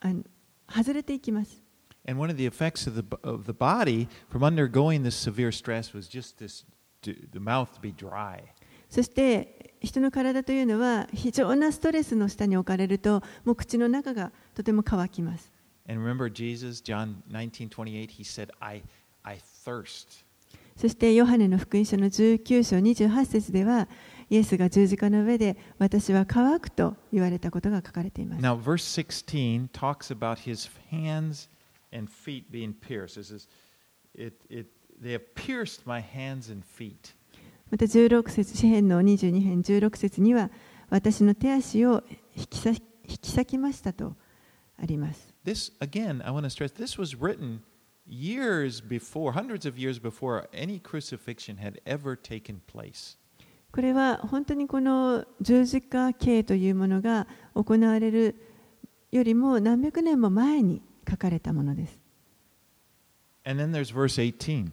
あの外れていきます。And one of the effects of the, of the body from undergoing this severe stress was just this, the mouth to be dry. そして人の体というのは非常なストレスの下に置かれると、もう口の中がとても乾きます。そしてヨハネの福音書の19章28節では、イエスが十字架の上で私は乾くと言われたことが書かれています。Now, verse 16 talks about his hands and feet being pierced. It, it, they have pierced my hands and feet. また16節詩編の22編16節には私の手足を引き裂引き裂きましたとあります。This, again, I want to stress, this was written years before, hundreds of years before any crucifixion had ever taken place. これは本当にこの十字架刑というものが行われるよりも何百年も前に書かれたものです。And then there's verse 18.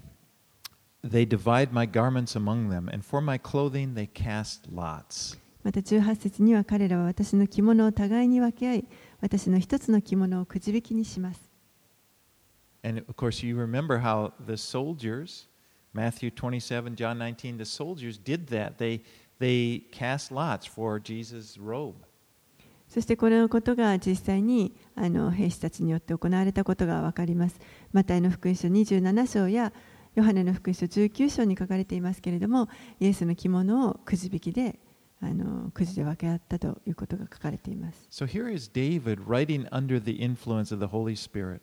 They divide my garments among them, and for my clothing they cast lots. また18節には彼らは私の着物を互いに分け合い、私の一つの着物をくじ引きにします。And of course, you remember how the soldiers, Matthew 27, John 19, the soldiers did that. They, they cast lots for Jesus' robe. そしてこのことが実際にあの兵士たちによって行われたことが分かります。マタイの福音書27章やヨハネの福音書19章に書かれていますけれども、イエスの着物をくじ引きであのくじで分け合ったということが書かれています。So here is David writing under the influence of the Holy Spirit.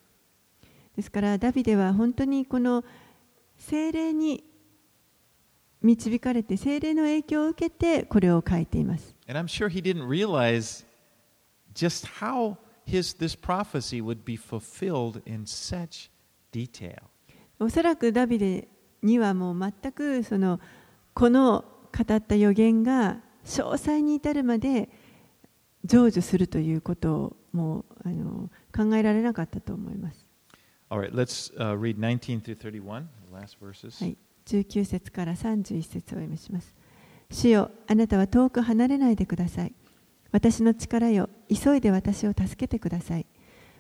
ですからダビデは本当にこの精霊に導かれて精霊の影響を受けてこれを書いています。And I'm sure he didn't realize just how his, this prophecy would be fulfilled in such detail. おそらくダビデにはもう全くそのこの語った予言が詳細に至るまで成就するということをもうあの考えられなかったと思います。All right, let's uh, read 19 through 31, the last verses. はい、19節から31節をお読みします。主よ、あなたは遠く離れないでください。私の力よ、急いで私を助けてください。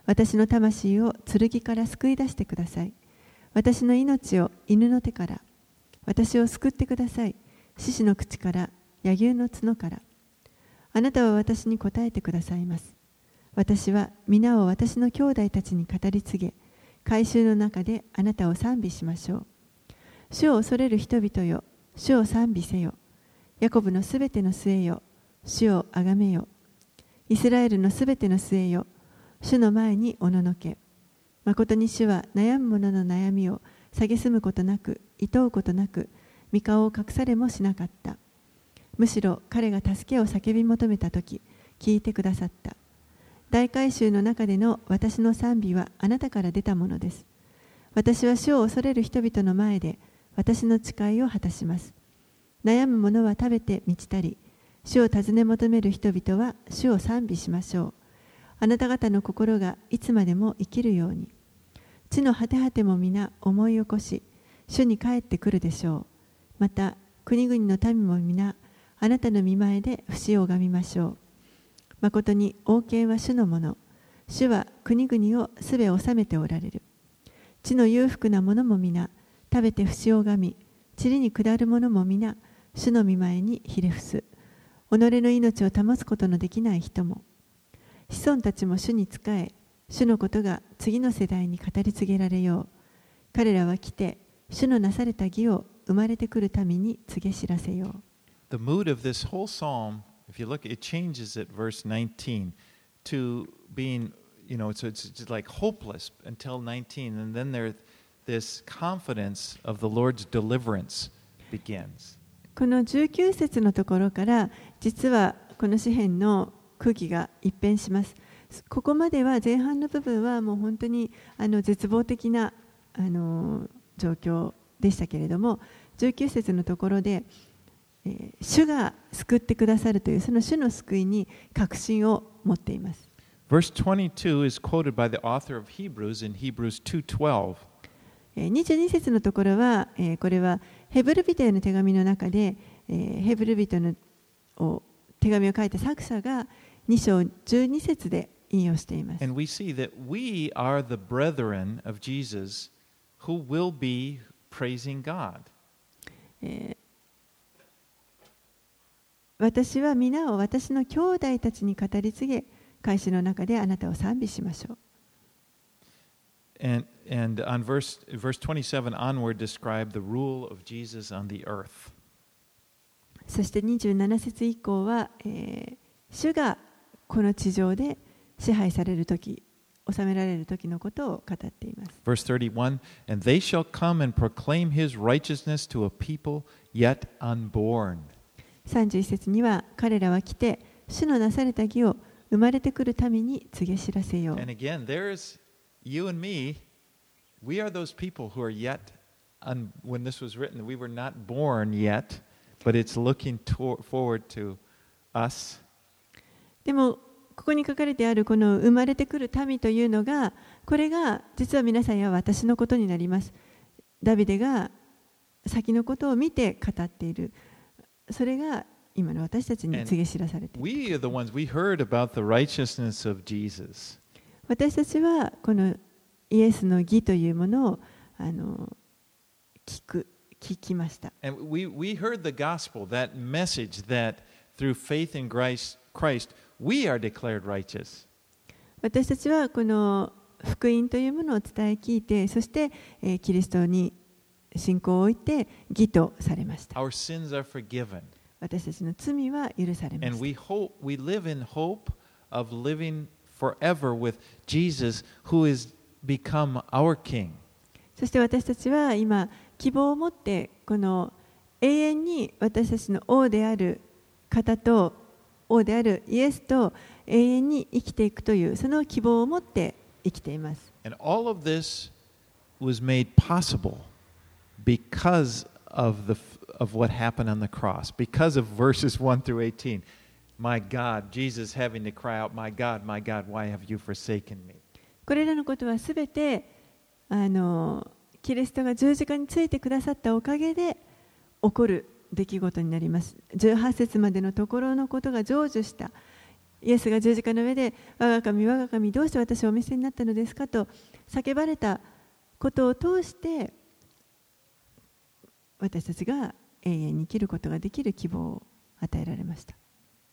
私の魂を剣から救い出してください。私の命を犬の手から、私を救ってください。獅子の口から、柳生の角から。あなたは私に答えてくださいます。私は皆を私の兄弟たちに語り継げ、改宗の中であなたを賛美しましょう。主を恐れる人々よ、主を賛美せよ。ヤコブのすべての末よ、主をあがめよ。イスラエルのすべての末よ、主の前におののけ。誠に主は悩む者の悩みを蔑むことなく、いとうことなく、御顔を隠されもしなかった。むしろ彼が助けを叫び求めたとき、聞いてくださった。大改修の中での私の賛美はあなたから出たものです。私は主を恐れる人々の前で私の誓いを果たします。悩む者は食べて満ちたり、主を尋ね求める人々は主を賛美しましょう。あなた方の心がいつまでも生きるように。地の果て果ても皆思い起こし主に帰ってくるでしょう。また国々の民も皆あなたの見前で節を拝みましょう。誠に王権は主のもの。主は国々をすべ治めておられる。地の裕福な者も皆食べて節を拝み塵に下る者も皆主の見前にひれ伏す。己の命を保つことのできない人も子孫たちも主に仕え主のことが次の世代に語り継げられよう彼らは来て主のなされた義を生まれてくるために告げ知らせよう The mood of this whole psalm, if you look, it changes at verse 19 to being, you know, so it's just like hopeless until 19. And then there, this confidence of the Lord's deliverance begins. この19節のところから実はこの詩篇の空気が一変します。ここまでは前半の部分はもう本当にあの絶望的なあの状況でしたけれども19節のところで、えー主が救ってくださるというその主の救いに確信を持っています。Verse 22 is quoted by the author of Hebrews in Hebrews 2:12. えー22節のところは、えーこれはヘブル人への手紙の中で、えーヘブル人のを手紙を書いた作者が2章12節で引用しています。And we see that we are the brethren of Jesus who will be praising God. えー私は皆を私の兄弟たちに語り継げ、会詞の中であなたを賛美しましょう。And, and on verse, verse 27 onward describe the rule of Jesus on the earth. そして27節以降は、えー主がこの地上で支配される時治められる時のことを語っています。Verse 31 And they shall come and proclaim his righteousness to a people yet unborn. 31節には彼らは来て主のなされた義を生まれてくるために告げ知らせよう And again, there's you and me. We are those people who are yet, un, when this was written, we were not born yet, but it's looking to, forward to us. でもここに書かれてあるこの生まれてくる民というのがこれが実は皆さんや私のことになります。ダビデが先のことを見て語っている。それが今の私たちに告げ知らされている。私たちはこのイエスの義というものをあの聞く聞きました。We are declared righteous. 私たちはこの福音というものを伝え聞いてそして、えーキリストに信仰を置いて義とされました Our sins are forgiven. 私たちの罪は許されま And す we hope we live in hope of living forever with Jesus who has become our king. そして私たちは今希望を持ってこの永遠に私たちの王である方と王であるイエスと永遠に生きていくというその希望を持って生きています And all of this was made possible because of, the, of what happened on the cross, because of verses 1 through 18. My God, Jesus having to cry out, My God, my God, why have you forsaken me? これらのことはすべてあのキリストが十字架についてくださったおかげで起こる出来事になります18節までのところのことが成就したイエスが十字架の上で我が神我が神どうして私をお見せになったのですかと叫ばれたことを通して私たちが永遠に生きることができる希望を与えられました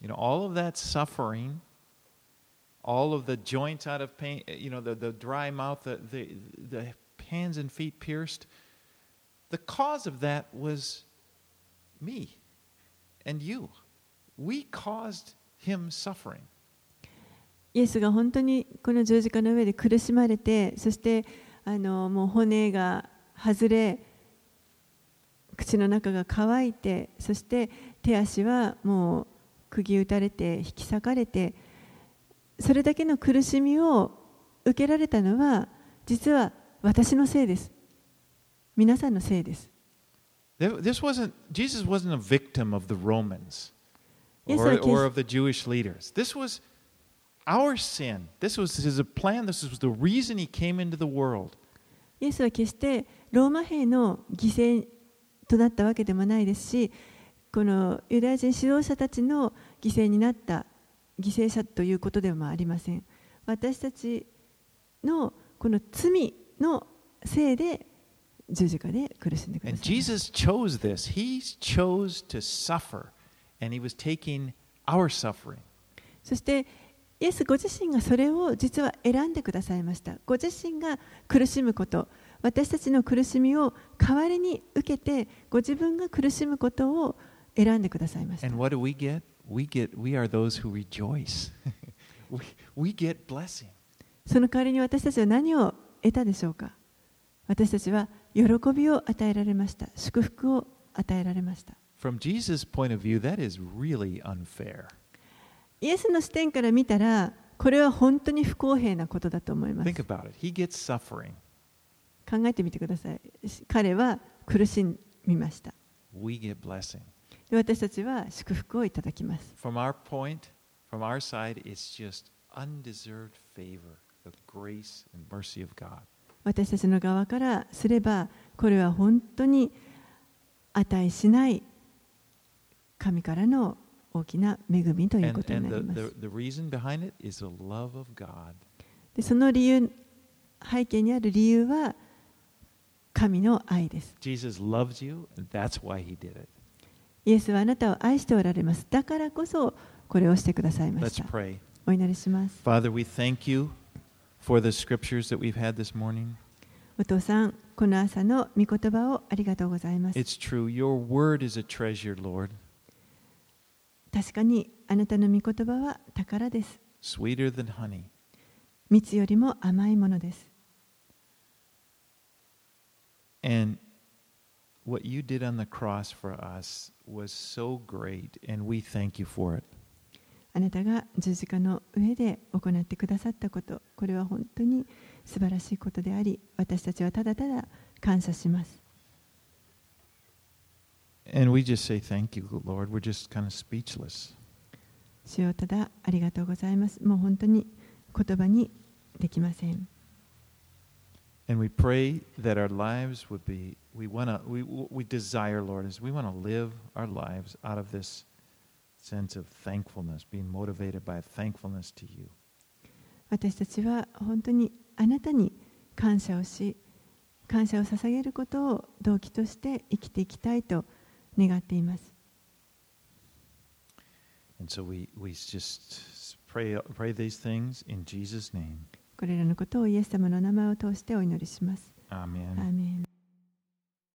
You know, all of that suffering, all of the joints out of pain, you know, the, the dry mouth, the, the, the hands and feet pierced, the cause of that was me and you. We caused him suffering. イエスが本当にこの十字架の上で苦しまれてそしてあのもう骨が外れ口の中が乾いてそして手足はもう釘打たれて引き裂かれてそれだけの苦しみを受けられたのは実は私のせいです皆さんのせいです This wasn't, Jesus wasn't a victim of the Romans or, or of the Jewish leaders. This was our sin. This was his plan. This was the reason he came into the world. イエスは決してローマ兵の犠牲となったわけでもないですしこのユダヤ人指導者たちの犠牲になった犠牲者ということでもありません私たちのこの罪のせいで十字架で苦しんでください。そして、イエスご自身がそれを実は選んでくださいました。ご自身が苦しむこと、私たちの苦しみを代わりに受けて、ご自分が苦しむことを選んでくださいました。その代わりに私たちは何を得たでしょうか？私たちは、喜びを与えられました祝福を与えられました From Jesus' point of view, that is really unfair. イエスの視点から見たらこれは本当に不公平なことだと思います Think about it. He gets suffering. 考えてみてください彼は苦しみました We get blessing. で私たちは祝福をいただきます From our point, from our side, it's just undeserved favor, the grace and mercy of God. 私たちの側からすればこれは本当に値しない神からの大きな恵みということになります。でその理由背景にある理由は神の愛です。イエスはあなたを愛しておられます。だからこそこれをしてくださいました。お祈りします。for the scriptures that we've had this morning. お父さんこの朝の御言葉をありがとうございます It's true. Your word is a treasure, Lord, 確かにあなたの御言葉は宝です sweeter than honey. 蜜よりも甘いものです And what you did on the cross for us was so great, and we thank you for it. あなたが十字架の上で行ってくださったこと、これは本当に素晴らしいことであり、私たちはただただ感謝します。And we just say thank you, Lord. We're just kind of speechless. 主よただありがとうございます。もう本当に言葉にできません。And we pray that our lives would be, we want to, we, we desire, Lord, is we want to live our lives out of this sense thankfulness, be motivated by thankfulness to you. 私たちは本当にあなたに感謝をし、感謝を捧げることを動機として生きていきたいと願っています。So、we, we pray, pray これらのことをイエス様の名前を通してお祈りします。アー